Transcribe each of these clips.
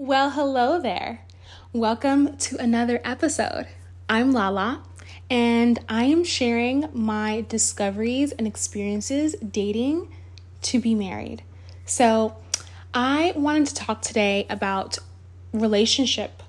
Well, hello there. Welcome to another episode. I'm Lala, and I am sharing my discoveries and experiences dating to be married. So, I wanted to talk today about relationship,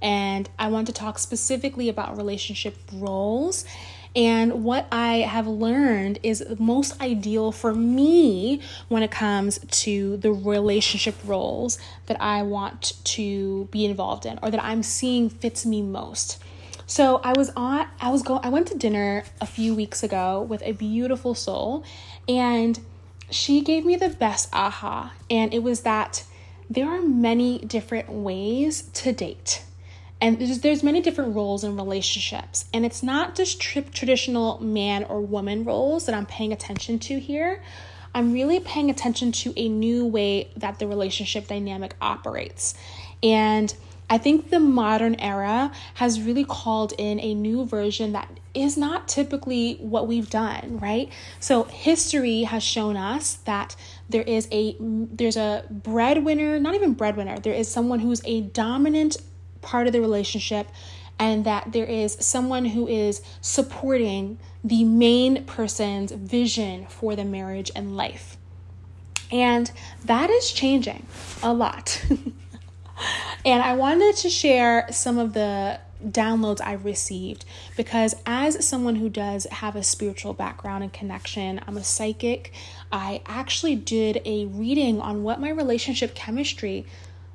and I want to talk specifically about relationship roles and what I have learned is most ideal for me when it comes to the relationship roles that I want to be involved in or that I'm seeing fits me most. So I was on I was going I went to dinner a few weeks ago with a beautiful soul and she gave me the best aha and it was that there are many different ways to date and there's, there's many different roles in relationships. And it's not just tri- traditional man or woman roles that i'm paying attention to here. I'm really paying attention to a new way that the relationship dynamic operates. And i think the modern era has really called in a new version that is not typically what we've done right? So history has shown us that there is a there's a breadwinner not even breadwinner there is someone who's a dominant part of the relationship and that there is someone who is supporting the main person's vision for the marriage and life. And that is changing a lot. and I wanted to share some of the downloads I received because, as someone who does have a spiritual background and connection, I'm a psychic. I actually did a reading on what my relationship chemistry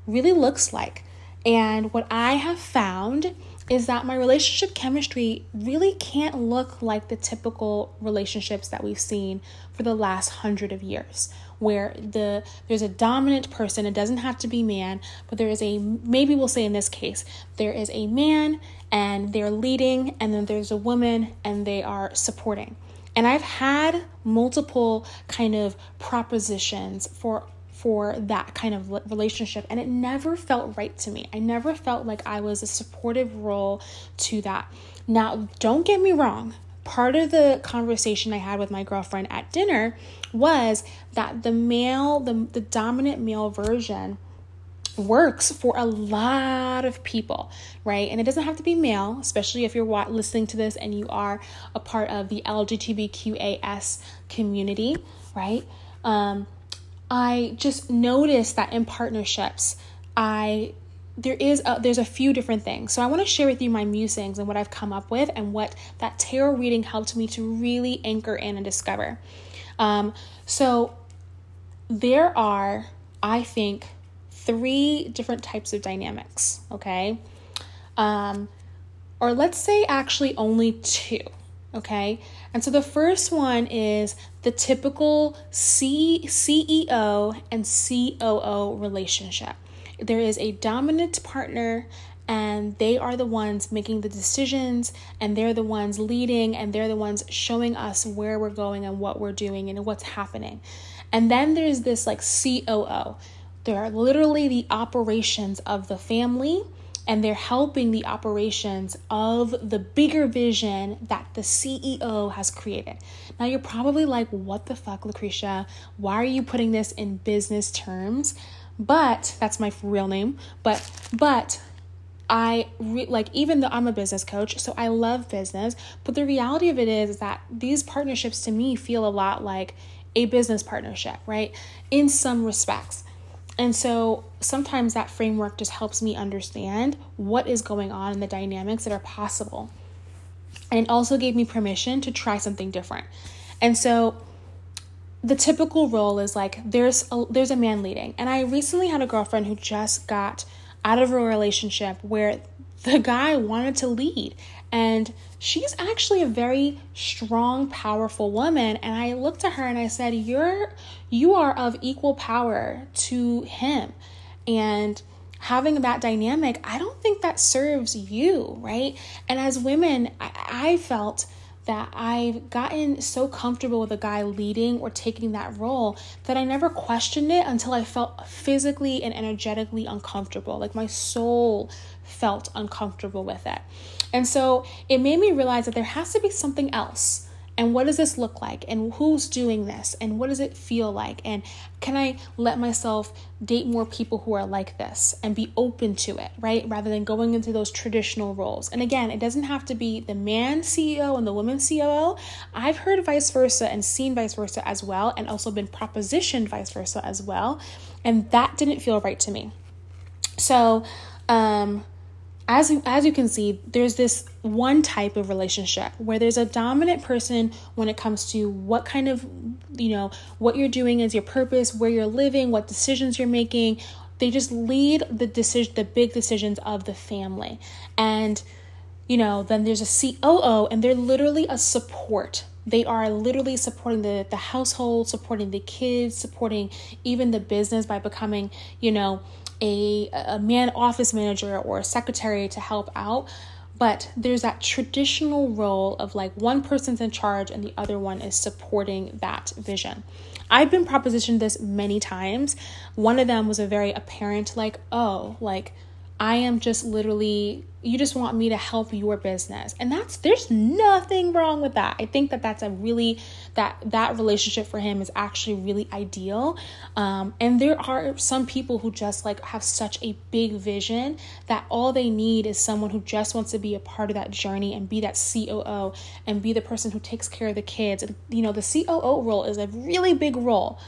really looks like. And what I have found is that my relationship chemistry really can't look like the typical relationships that we've seen for the last hundred of years where the there's a dominant person it doesn't have to be man but there is a maybe we'll say in this case there is a man and they're leading and then there's a woman and they are supporting. And i've had multiple kind of propositions for for that kind of relationship and it never felt right to me. I never felt like I was a supportive role to that. Now, don't get me wrong. Part of the conversation I had with my girlfriend at dinner was that the male, the, the dominant male version, works for a lot of people, right? And it doesn't have to be male, especially if you're listening to this and you are a part of the LGBTQAS community, right? Um, I just noticed that in partnerships, I there is a, there's a few different things. So I want to share with you my musings and what I've come up with and what that tarot reading helped me to really anchor in and discover. Um, so there are, I think, three different types of dynamics. Okay, um, or let's say actually only two. Okay. And so the first one is the typical C- CEO and COO relationship. There is a dominant partner and they are the ones making the decisions and they're the ones leading and they're the ones showing us where we're going and what we're doing and what's happening. And then there's this like COO. There are literally the operations of the family and they're helping the operations of the bigger vision that the CEO has created. Now, you're probably like, what the fuck, Lucretia? Why are you putting this in business terms? But that's my real name. But, but, I re- like even though I'm a business coach, so I love business, but the reality of it is, is that these partnerships to me feel a lot like a business partnership, right? In some respects. And so sometimes that framework just helps me understand what is going on and the dynamics that are possible. And it also gave me permission to try something different. And so the typical role is like there's a, there's a man leading. And I recently had a girlfriend who just got out of a relationship where the guy wanted to lead and she's actually a very strong powerful woman. And i looked at her and i said you're you are of equal power to him. And having that dynamic i don't think that serves you right? And as women i, I felt that I've gotten so comfortable with a guy leading or taking that role that I never questioned it until I felt physically and energetically uncomfortable. Like my soul felt uncomfortable with it. And so it made me realize that there has to be something else. And what does this look like? And who's doing this? And what does it feel like? And can I let myself date more people who are like this and be open to it, right? Rather than going into those traditional roles. And again, it doesn't have to be the man CEO and the woman COO. I've heard vice versa and seen vice versa as well, and also been propositioned vice versa as well. And that didn't feel right to me. So, um, as as you can see there's this one type of relationship where there's a dominant person when it comes to what kind of you know what you're doing is your purpose where you're living what decisions you're making. They just lead the decision the big decisions of the family. And you know then there's a COO and they're literally a support. They are literally supporting the the household supporting the kids supporting even the business by becoming you know a, a man office manager or a secretary to help out but there's that traditional role of like one person's in charge and the other one is supporting that vision. I've been propositioned this many times. One of them was a very apparent, like, oh, like I am just literally you just want me to help your business. And that's there's nothing wrong with that. I think that that's a really that that relationship for him is actually really ideal. Um, and there are some people who just like have such a big vision that all they need is someone who just wants to be a part of that journey and be that COO and be the person who takes care of the kids. And you know, the COO role is a really big role.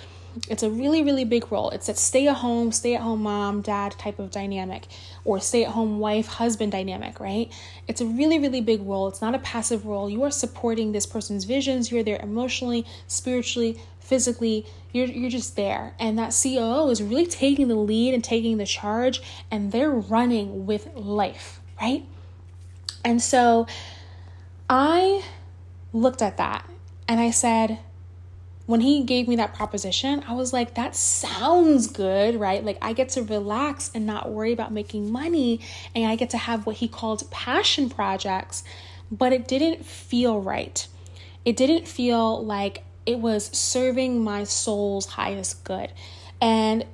It's a really, really big role. It's a stay at home, stay at home mom, dad type of dynamic, or stay at home wife, husband dynamic, right? It's a really, really big role. It's not a passive role. You are supporting this person's visions. You're there emotionally, spiritually, physically. You're, you're just there. And that COO is really taking the lead and taking the charge, and they're running with life, right? And so I looked at that and I said, when he gave me that proposition, I was like, that sounds good, right? Like, I get to relax and not worry about making money, and I get to have what he called passion projects, but it didn't feel right. It didn't feel like it was serving my soul's highest good. And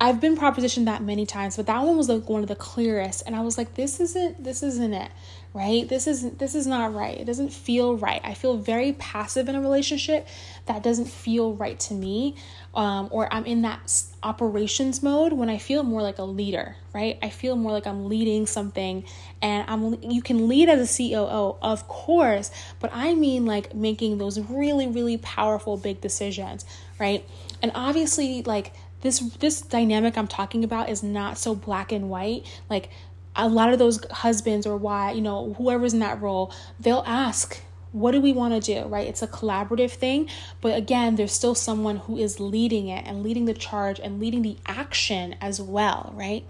I've been propositioned that many times, but that one was like one of the clearest. And I was like, this isn't, this isn't it right? This is this is not right. It doesn't feel right. I feel very passive in a relationship that doesn't feel right to me um, or i'm in that operations mode when i feel more like a leader right? I feel more like i'm leading something and i'm you can lead as a coo of course but i mean like making those really really powerful big decisions right? And obviously like this this dynamic i'm talking about is not so black and white. Like a lot of those husbands or why, you know, whoever's in that role, they'll ask, what do we want to do, right? It's a collaborative thing, but again, there's still someone who is leading it and leading the charge and leading the action as well, right?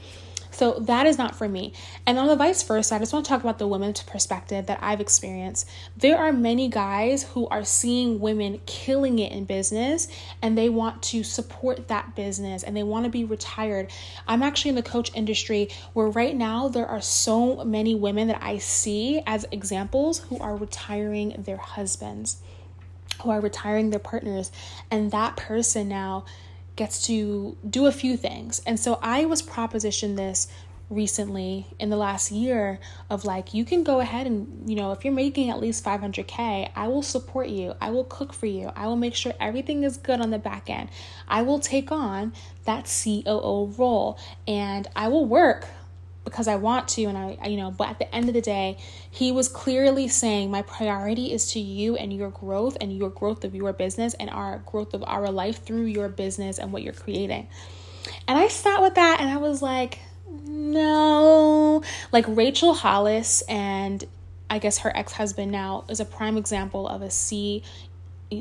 So that is not for me. And on the vice versa, I just want to talk about the women's perspective that I've experienced. There are many guys who are seeing women killing it in business and they want to support that business and they want to be retired. I'm actually in the coach industry where right now there are so many women that I see as examples who are retiring their husbands, who are retiring their partners, and that person now gets to do a few things. And so I was propositioned this recently in the last year of like you can go ahead and you know if you're making at least 500k I will support you. I will cook for you. I will make sure everything is good on the back end. I will take on that COO role and I will work because I want to and I, you know, but at the end of the day, he was clearly saying my priority is to you and your growth and your growth of your business and our growth of our life through your business and what you're creating. And I sat with that and I was like, no. Like Rachel Hollis and I guess her ex-husband now is a prime example of a C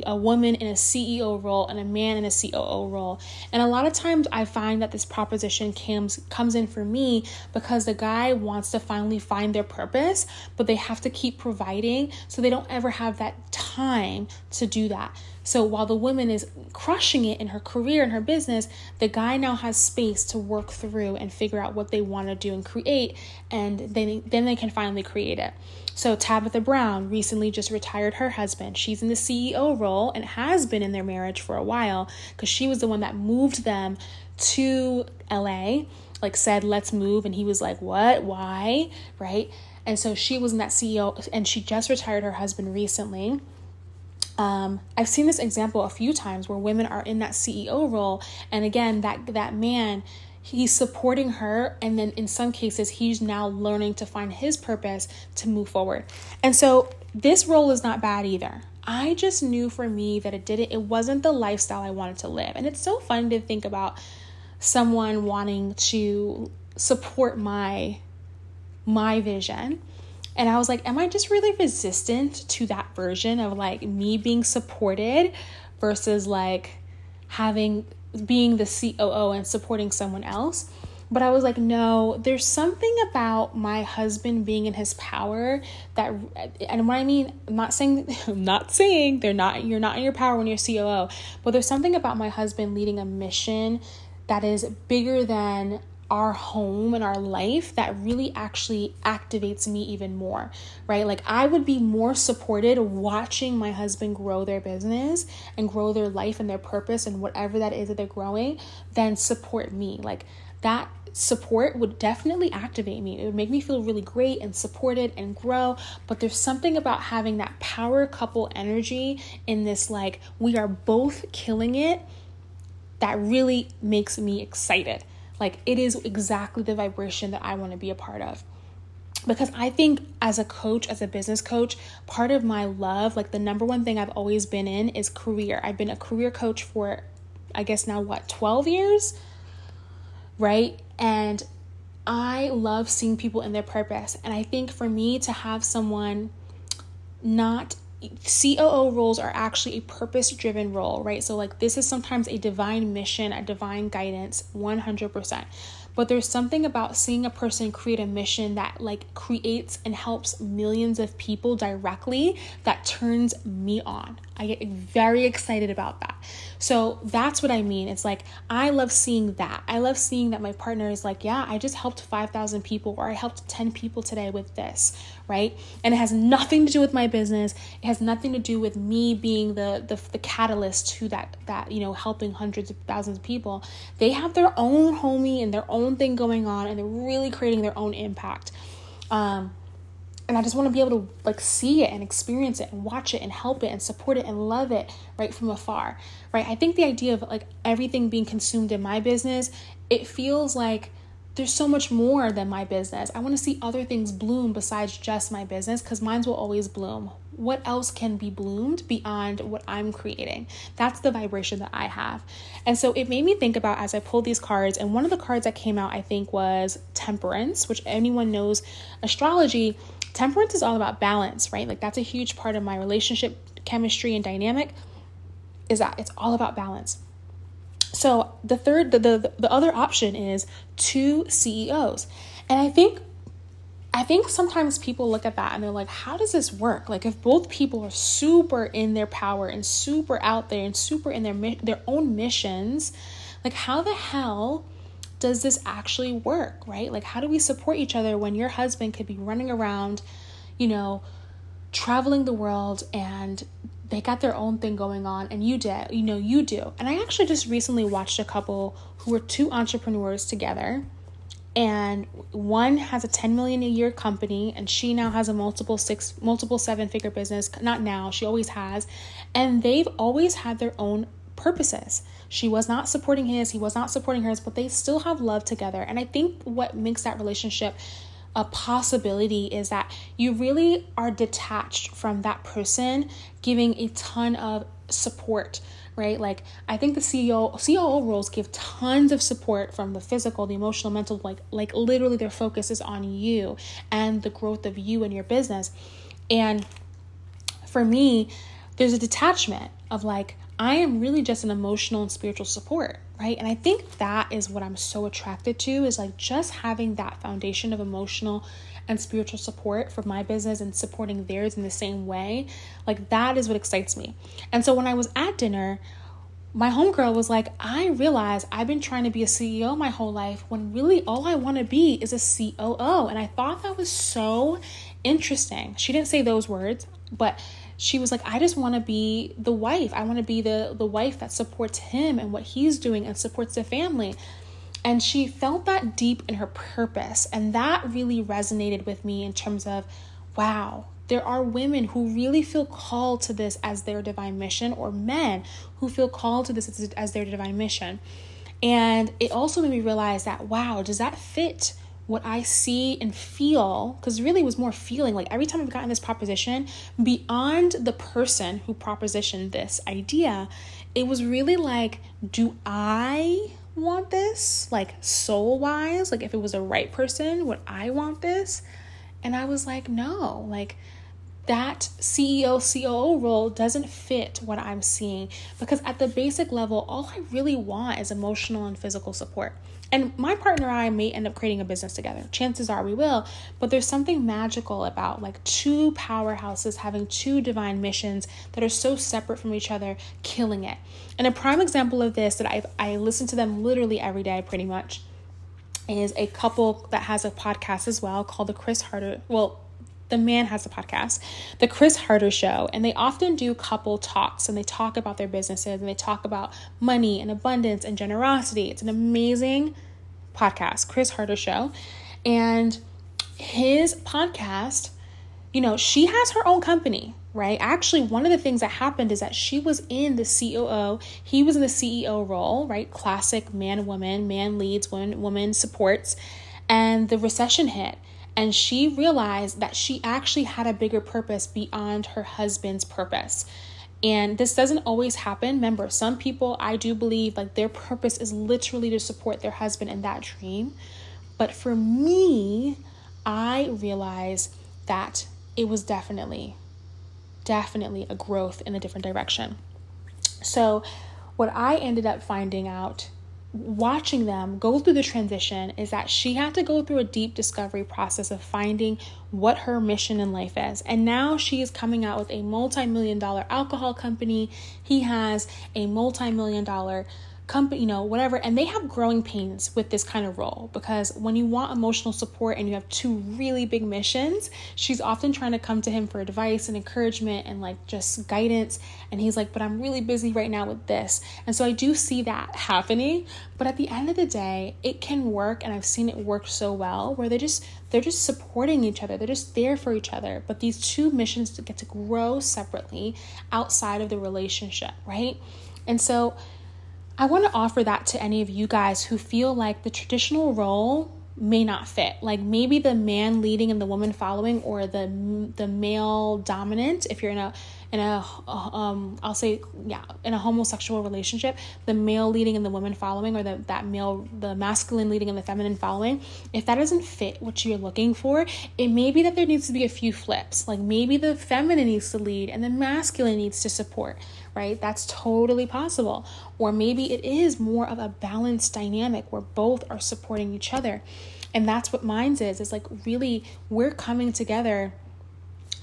a woman in a CEO role and a man in a COO role. And a lot of times I find that this proposition comes comes in for me because the guy wants to finally find their purpose, but they have to keep providing so they don't ever have that time to do that. So while the woman is crushing it in her career and her business, the guy now has space to work through and figure out what they want to do and create and then then they can finally create it. So, Tabitha Brown recently just retired her husband. She's in the CEO role and has been in their marriage for a while because she was the one that moved them to LA, like said, let's move. And he was like, what? Why? Right? And so she was in that CEO and she just retired her husband recently. um, I've seen this example a few times where women are in that CEO role, and again, that that man he's supporting her and then in some cases he's now learning to find his purpose to move forward. And so this role is not bad either. I just knew for me that it didn't it wasn't the lifestyle i wanted to live. And it's so fun to think about someone wanting to support my my vision. And i was like am i just really resistant to that version of like me being supported versus like having being the COO and supporting someone else. But I was like, no, there's something about my husband being in his power that, and what I mean, I'm not saying, I'm not saying they're not, you're not in your power when you're COO, but there's something about my husband leading a mission that is bigger than our home and our life that really actually activates me even more, right? Like, I would be more supported watching my husband grow their business and grow their life and their purpose and whatever that is that they're growing than support me. Like, that support would definitely activate me. It would make me feel really great and supported and grow. But there's something about having that power couple energy in this, like, we are both killing it that really makes me excited. Like it is exactly the vibration that I want to be a part of. Because I think as a coach, as a business coach, part of my love, like the number one thing I've always been in is career. I've been a career coach for, I guess now what, 12 years? Right? And I love seeing people in their purpose. And I think for me to have someone not COO roles are actually a purpose driven role, right? So, like, this is sometimes a divine mission, a divine guidance, 100%. But there's something about seeing a person create a mission that, like, creates and helps millions of people directly that turns me on. I get very excited about that. So that's what I mean. It's like I love seeing that. I love seeing that my partner is like, yeah, I just helped 5,000 people or I helped 10 people today with this, right? And it has nothing to do with my business. It has nothing to do with me being the the, the catalyst to that that, you know, helping hundreds of thousands of people. They have their own homie and their own thing going on and they're really creating their own impact. Um and I just want to be able to like see it and experience it and watch it and help it and support it and love it right from afar. Right? I think the idea of like everything being consumed in my business, it feels like there's so much more than my business. I want to see other things bloom besides just my business because mine will always bloom. What else can be bloomed beyond what I'm creating? That's the vibration that I have. And so it made me think about as I pulled these cards, and one of the cards that came out, I think, was Temperance, which anyone knows astrology temperance is all about balance, right? Like that's a huge part of my relationship chemistry and dynamic is that it's all about balance. So the third the, the the other option is two CEOs. And I think I think sometimes people look at that and they're like, how does this work? Like, if both people are super in their power and super out there and super in their their own missions, like, how the hell does this actually work, right? Like, how do we support each other when your husband could be running around, you know, traveling the world and they got their own thing going on and you did, you know, you do. And I actually just recently watched a couple who were two entrepreneurs together and one has a 10 million a year company and she now has a multiple six multiple seven figure business not now she always has and they've always had their own purposes. She was not supporting his, he was not supporting hers, but they still have love together. And I think what makes that relationship a possibility is that you really are detached from that person giving a ton of support right like i think the ceo coo roles give tons of support from the physical the emotional mental like like literally their focus is on you and the growth of you and your business and for me there's a detachment of like I am really just an emotional and spiritual support, right? And I think that is what I'm so attracted to is like just having that foundation of emotional and spiritual support for my business and supporting theirs in the same way. Like that is what excites me. And so when I was at dinner, my homegirl was like, I realize I've been trying to be a CEO my whole life when really all I want to be is a COO. And I thought that was so interesting. She didn't say those words, but she was like i just want to be the wife i want to be the the wife that supports him and what he's doing and supports the family and she felt that deep in her purpose and that really resonated with me in terms of wow there are women who really feel called to this as their divine mission, or men who feel called to this as, as their divine mission. And it also made me realize that, wow, does that fit what I see and feel? Because really was more feeling. Like every time I've gotten this proposition, beyond the person who propositioned this idea, it was really like, do I want this? Like soul wise, like if it was the right person, would I want this? And I was like, no, like that CEO, COO role doesn't fit what I'm seeing because at the basic level, all I really want is emotional and physical support. And my partner and I may end up creating a business together. Chances are we will, but there's something magical about like two powerhouses having two divine missions that are so separate from each other, killing it. And a prime example of this that I I listen to them literally every day pretty much is a couple that has a podcast as well called the Chris Harder. Well, the man has a podcast, the Chris Harder Show, and they often do couple talks and they talk about their businesses and they talk about money and abundance and generosity. It's an amazing podcast, Chris Harder Show. And his podcast, you know, she has her own company, right? Actually, one of the things that happened is that she was in the COO, he was in the CEO role, right? Classic man woman, man leads, woman woman supports. And the recession hit and she realized that she actually had a bigger purpose beyond her husband's purpose. And this doesn't always happen. Remember, some people, I do believe, like their purpose is literally to support their husband in that dream. But for me, I realized that it was definitely, definitely a growth in a different direction. So, what I ended up finding out watching them go through the transition is that she had to go through a deep discovery process of finding what her mission in life is. And now she is coming out with a multi million dollar alcohol company. He has a multi million dollar company, you know, whatever. And they have growing pains with this kind of role because when you want emotional support and you have two really big missions, she's often trying to come to him for advice and encouragement and like just guidance. And he's like, but I'm really busy right now with this. And so I do see that happening. But at the end of the day, it can work. And I've seen it work so well where they just, they're just supporting each other. They're just there for each other. But these two missions get to grow separately outside of the relationship, right? And so I want to offer that to any of you guys who feel like the traditional role may not fit. Like maybe the man leading and the woman following or the the male dominant if you're in a in a um I'll say yeah, in a homosexual relationship, the male leading and the woman following or the that male the masculine leading and the feminine following, if that doesn't fit what you're looking for, it may be that there needs to be a few flips. Like maybe the feminine needs to lead and the masculine needs to support right? That's totally possible. Or maybe it is more of a balanced dynamic where both are supporting each other. And that's what Minds is. It's like really we're coming together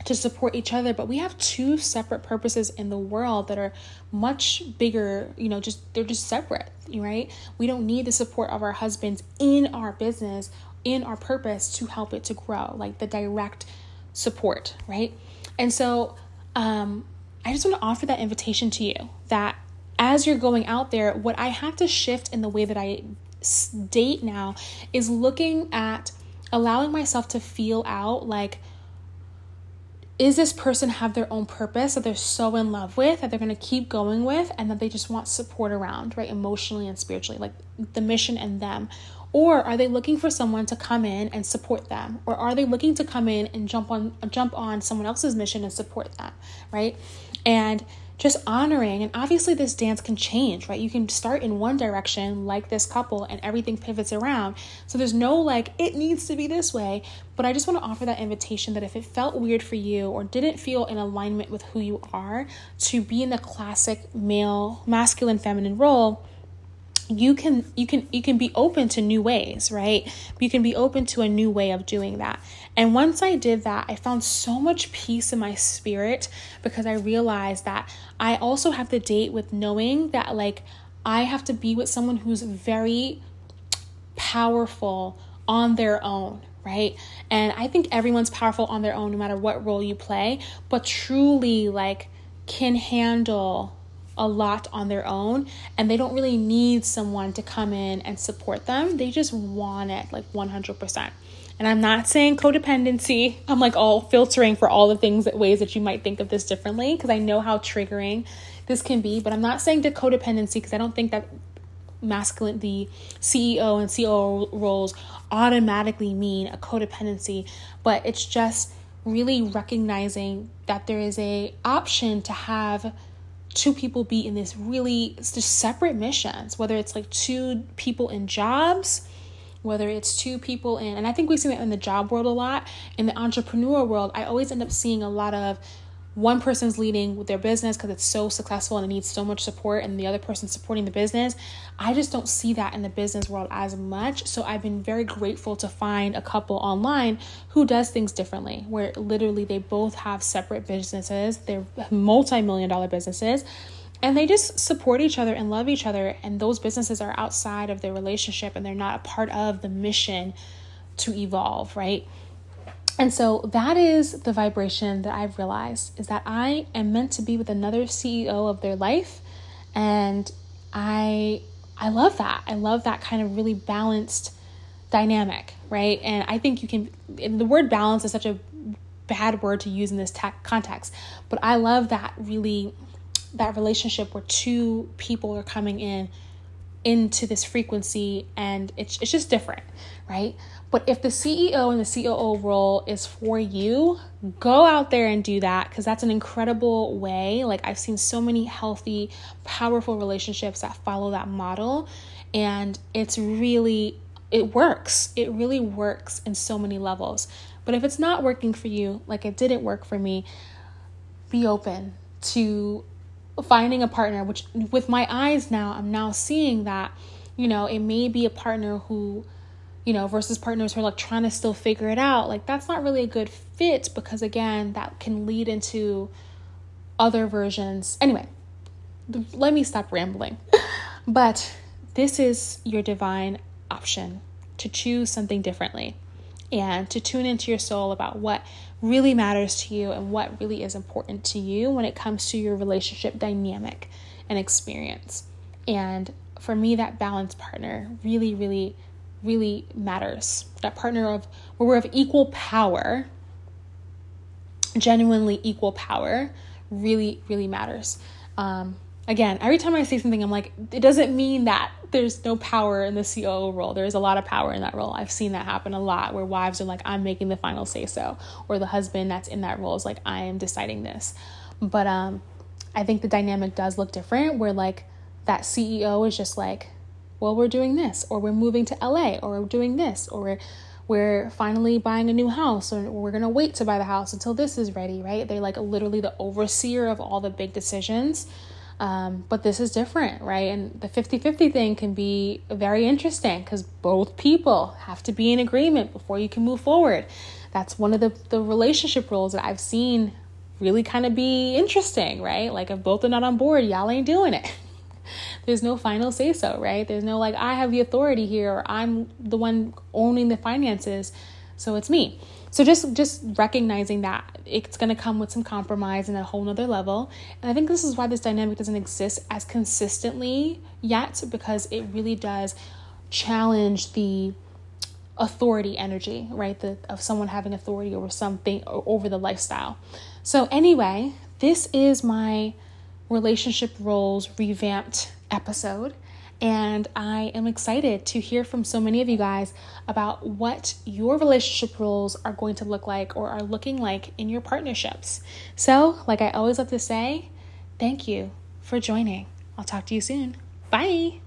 to support each other, but we have two separate purposes in the world that are much bigger, you know, just they're just separate, right? We don't need the support of our husbands in our business, in our purpose to help it to grow, like the direct support, right? And so um I just want to offer that invitation to you that as you're going out there, what I have to shift in the way that I date now is looking at allowing myself to feel out like, is this person have their own purpose that they're so in love with that they're going to keep going with and that they just want support around, right? Emotionally and spiritually, like the mission and them. Or are they looking for someone to come in and support them? Or are they looking to come in and jump on jump on someone else's mission and support them, right? And just honoring and obviously this dance can change right? You can start in one direction like this couple and everything pivots around. So there's no like it needs to be this way but i just want to offer that invitation that if it felt weird for you or didn't feel in alignment with who you are to be in the classic male masculine feminine role you can you can you can be open to new ways right? You can be open to a new way of doing that. And once i did that i found so much peace in my spirit because i realized that i also have the date with knowing that like i have to be with someone who's very powerful on their own right? And i think everyone's powerful on their own no matter what role you play but truly like can handle a lot on their own and they don't really need someone to come in and support them. They just want it like 100%. And I'm not saying codependency. I'm like all filtering for all the things that ways that you might think of this differently because I know how triggering this can be, but I'm not saying to codependency because I don't think that masculine the CEO and COO roles automatically mean a codependency, but it's just really recognizing that there is a option to have two people be in this really just separate missions, whether it's like two people in jobs, whether it's two people in, and I think we see that in the job world a lot. In the entrepreneur world, I always end up seeing a lot of one person's leading with their business because it's so successful and it needs so much support and the other person's supporting the business. I just don't see that in the business world as much. So i've been very grateful to find a couple online who does things differently where literally they both have separate businesses. They're multi-million dollar businesses. And they just support each other and love each other. And those businesses are outside of their relationship and they're not a part of the mission to evolve right and so that is the vibration that I've realized is that I am meant to be with another CEO of their life and I I love that. I love that kind of really balanced dynamic, right? And I think you can the word balance is such a bad word to use in this context, but I love that really that relationship where two people are coming in into this frequency and it's it's just different, right? But if the CEO and the COO role is for you, go out there and do that because that's an incredible way. Like, I've seen so many healthy, powerful relationships that follow that model, and it's really, it works. It really works in so many levels. But if it's not working for you, like it didn't work for me, be open to finding a partner, which with my eyes now, I'm now seeing that, you know, it may be a partner who you know, versus partners who are like trying to still figure it out. Like that's not really a good fit because again, that can lead into other versions. Anyway, let me stop rambling. but this is your divine option to choose something differently and to tune into your soul about what really matters to you and what really is important to you when it comes to your relationship dynamic and experience. And for me, that balance partner really, really really matters. That partner of where we're of equal power, genuinely equal power, really, really matters. Um, again, every time I say something, I'm like, it doesn't mean that there's no power in the COO role. There's a lot of power in that role. I've seen that happen a lot where wives are like, I'm making the final say so, or the husband that's in that role is like, I am deciding this. But um, I think the dynamic does look different where like that CEO is just like, well, we're doing this, or we're moving to LA, or we're doing this, or we're we're finally buying a new house or we're to wait to buy the house until this is ready right? They're like literally the overseer of all the big decisions. Um, but this is different right? And the 50-50 thing can be very interesting because both people have to be in agreement before you can move forward. That's one of the, the relationship rules that i've seen really kind of be interesting right? Like if both are not on board y'all ain't doing it there's no final say so, right? There's no like, I have the authority here, or I'm the one owning the finances, so it's me. So just just recognizing that it's to come with some compromise and a whole nother level. And I think this is why this dynamic doesn't exist as consistently yet because it really does challenge the authority energy, right? The of someone having authority over something or over the lifestyle. So anyway, this is my relationship roles revamped episode. And I am excited to hear from so many of you guys about what your relationship roles are going to look like or are looking like in your partnerships. So, like I always love to say, thank you for joining. I'll talk to you soon. Bye.